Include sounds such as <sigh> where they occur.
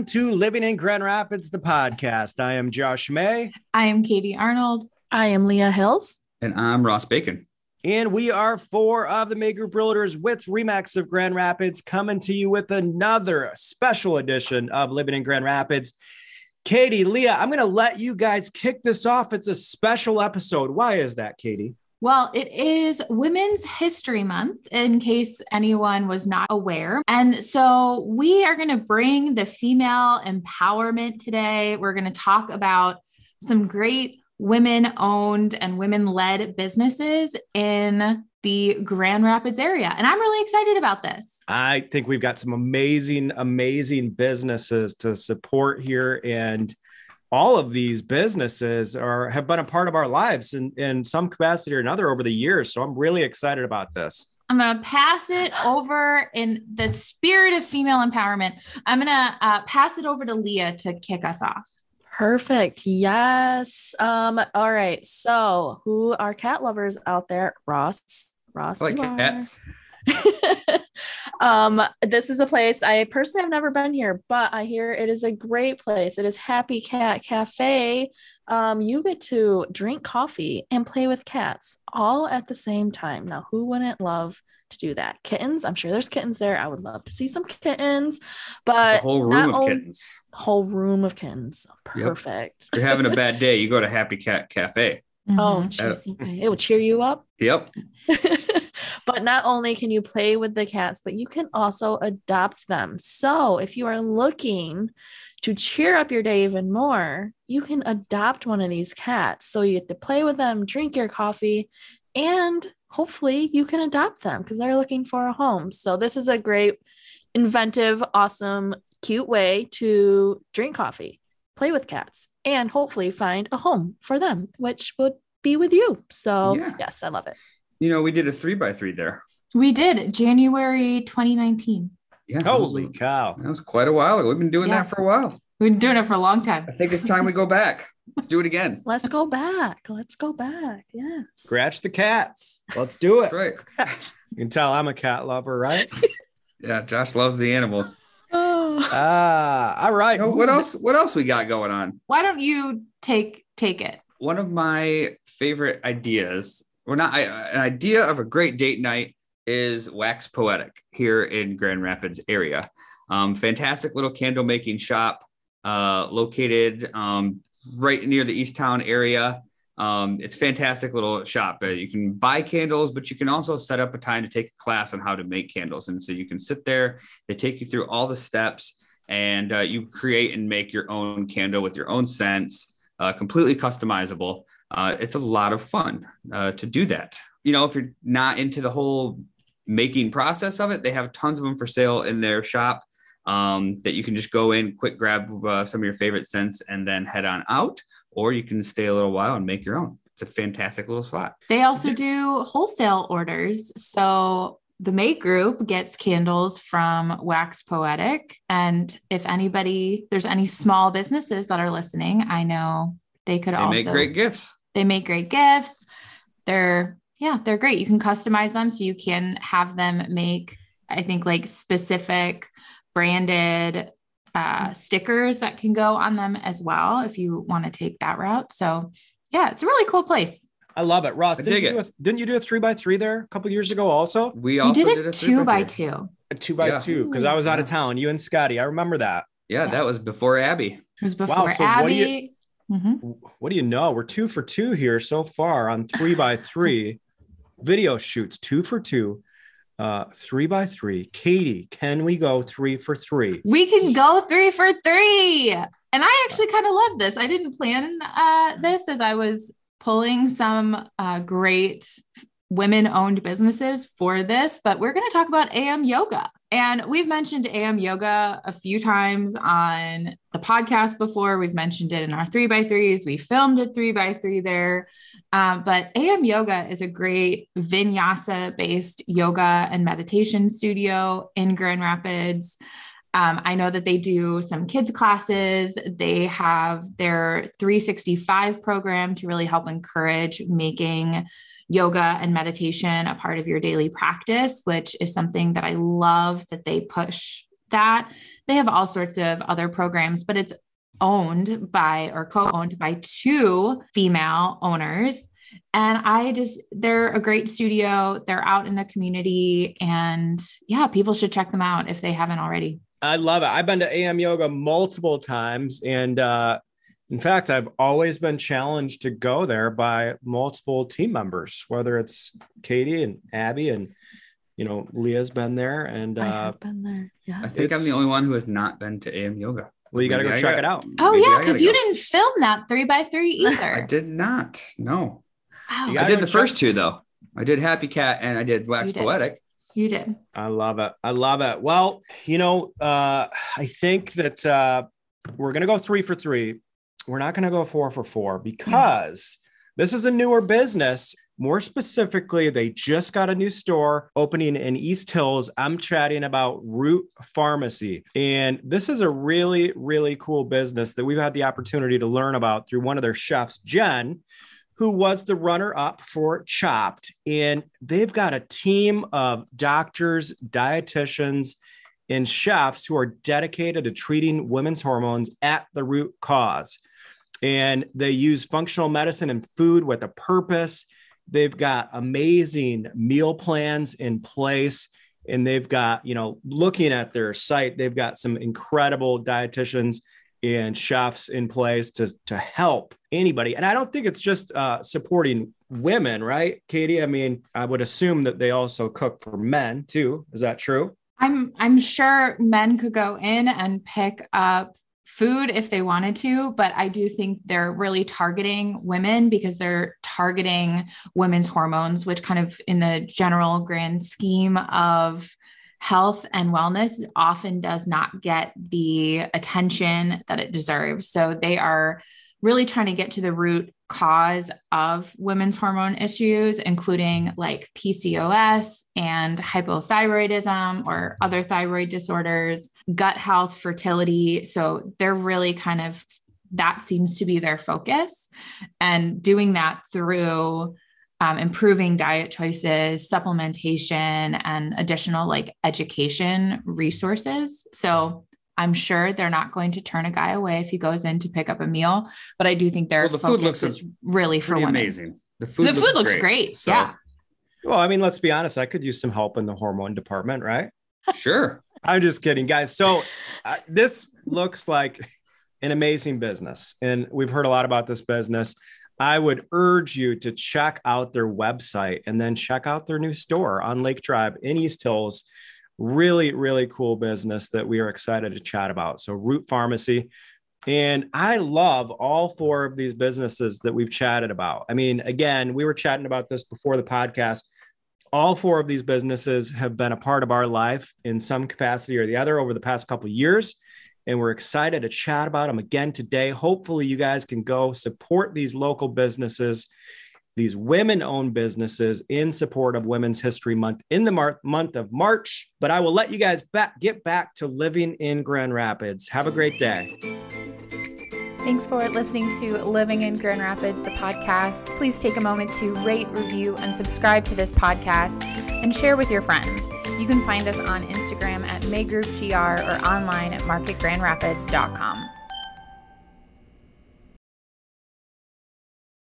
Welcome to Living in Grand Rapids, the podcast. I am Josh May. I am Katie Arnold. I am Leah Hills. And I'm Ross Bacon. And we are four of the May Group Realtors with Remax of Grand Rapids coming to you with another special edition of Living in Grand Rapids. Katie, Leah, I'm going to let you guys kick this off. It's a special episode. Why is that, Katie? Well, it is Women's History Month, in case anyone was not aware. And so we are going to bring the female empowerment today. We're going to talk about some great women owned and women led businesses in the Grand Rapids area. And I'm really excited about this. I think we've got some amazing, amazing businesses to support here. And all of these businesses are have been a part of our lives in, in some capacity or another over the years. So I'm really excited about this. I'm going to pass it over in the spirit of female empowerment. I'm going to uh, pass it over to Leah to kick us off. Perfect. Yes. Um, all right. So who are cat lovers out there? Ross. Ross. I like cats. <laughs> um, this is a place I personally have never been here, but I hear it is a great place. It is Happy Cat Cafe. Um, you get to drink coffee and play with cats all at the same time. Now, who wouldn't love to do that? Kittens, I'm sure there's kittens there. I would love to see some kittens, but a whole room of kittens. Whole room of kittens. Perfect. Yep. You're having a bad <laughs> day, you go to Happy Cat Cafe. Mm-hmm. Oh, geez. Okay. It will cheer you up. Yep. <laughs> but not only can you play with the cats, but you can also adopt them. So if you are looking to cheer up your day even more, you can adopt one of these cats. So you get to play with them, drink your coffee, and hopefully you can adopt them because they're looking for a home. So this is a great, inventive, awesome, cute way to drink coffee, play with cats, and hopefully find a home for them, which would be with you. So yeah. yes, I love it. You know, we did a three by three there. We did January 2019. Yeah. Holy was, cow. That was quite a while ago. We've been doing yeah. that for a while. We've been doing it for a long time. I think it's time we go back. Let's do it again. <laughs> Let's go back. Let's go back. Yes. Scratch the cats. Let's do it. right. You can tell I'm a cat lover, right? <laughs> yeah, Josh loves the animals. Ah, uh, all right. So what else? What else we got going on? Why don't you take take it? One of my favorite ideas or not I, an idea of a great date night is Wax Poetic here in Grand Rapids area. Um, fantastic little candle making shop uh, located um, right near the East Town area. Um, it's fantastic little shop. Uh, you can buy candles, but you can also set up a time to take a class on how to make candles. And so you can sit there, they take you through all the steps, and uh, you create and make your own candle with your own scents, uh, completely customizable uh, it's a lot of fun uh, to do that. You know, if you're not into the whole making process of it, they have tons of them for sale in their shop um, that you can just go in, quick grab uh, some of your favorite scents, and then head on out. Or you can stay a little while and make your own. It's a fantastic little spot. They also do wholesale orders. So the May group gets candles from Wax Poetic. And if anybody, there's any small businesses that are listening, I know they could they also make great gifts. They make great gifts. They're, yeah, they're great. You can customize them so you can have them make, I think, like specific branded uh, stickers that can go on them as well if you want to take that route. So, yeah, it's a really cool place. I love it, Ross. Didn't you, a, didn't you, do a, three by three there a couple years ago? Also, we also we did, did a two by two. A two by yeah. two because I was out of town. You and Scotty, I remember that. Yeah, yeah, that was before Abby. It was before wow, so Abby. Mm-hmm. What do you know? We're two for two here so far on three by <laughs> three video shoots, two for two, uh, three by three. Katie, can we go three for three? We can go three for three. And I actually kind of love this. I didn't plan uh, this as I was pulling some uh, great women owned businesses for this, but we're going to talk about AM Yoga. And we've mentioned AM Yoga a few times on the podcast before. We've mentioned it in our three by threes. We filmed it three by three there. Um, but AM Yoga is a great vinyasa based yoga and meditation studio in Grand Rapids. Um, I know that they do some kids' classes. They have their 365 program to really help encourage making yoga and meditation a part of your daily practice, which is something that I love that they push that. They have all sorts of other programs, but it's owned by or co-owned by two female owners and i just they're a great studio they're out in the community and yeah people should check them out if they haven't already I love it. I've been to AM yoga multiple times. And uh, in fact, I've always been challenged to go there by multiple team members, whether it's Katie and Abby and you know, Leah's been there and I uh have been there. Yeah. I think I'm the only one who has not been to AM yoga. well, you gotta go I check got- it out. oh maybe yeah because gotta you go. didn't film that three by three <laughs> either. I did not. No. wow I did the check- first two though. I did Happy Cat and I did Wax You did. Poetic. You did I love it. I love it. Well, you know, uh, I think that uh, we're going to go three for three. We're not going to go four for four because this is a newer business. More specifically, they just got a new store opening in East Hills. I'm chatting about Root Pharmacy. And this is a really, really cool business that we've had the opportunity to learn about through one of their chefs, Jen, who was the runner up for Chopped. And they've got a team of doctors, dietitians, and chefs who are dedicated to treating women's hormones at the root cause. And they use functional medicine and food with a purpose. They've got amazing meal plans in place. And they've got, you know, looking at their site, they've got some incredible dietitians and chefs in place to, to help anybody. And I don't think it's just uh, supporting women, right, Katie? I mean, I would assume that they also cook for men too. Is that true? i'm i'm sure men could go in and pick up food if they wanted to but i do think they're really targeting women because they're targeting women's hormones which kind of in the general grand scheme of health and wellness often does not get the attention that it deserves so they are really trying to get to the root cause of women's hormone issues, including like PCOS and hypothyroidism or other thyroid disorders, gut health, fertility. So they're really kind of that seems to be their focus and doing that through um, improving diet choices, supplementation, and additional like education resources. So I'm sure they're not going to turn a guy away if he goes in to pick up a meal, but I do think their Well, the food looks is really for women. amazing. The food, The food looks great. So, Yeah. Well, I mean, let's be honest. I could use some help in the hormone department, right? Sure. I'm just kidding, guys. So uh, this looks like an amazing business, and we've heard a lot about this business. I would urge you to check out their website and then check out their new store on Lake Drive in East Hills. Really, really cool business that we are excited to chat about. So, Root Pharmacy. And I love all four of these businesses that we've chatted about. I mean, again, we were chatting about this before the podcast. All four of these businesses have been a part of our life in some capacity or the other over the past couple of years. And we're excited to chat about them again today. Hopefully, you guys can go support these local businesses, these women owned businesses in support of Women's History Month in the mar- month of March. But I will let you guys get back to living in Grand Rapids. Have a great day. Thanks for listening to Living in Grand Rapids, the podcast. Please take a moment to rate, review, and subscribe to this podcast and share with your friends. You can find us on Instagram at MayGroupGR or online at marketgrandrapids.com.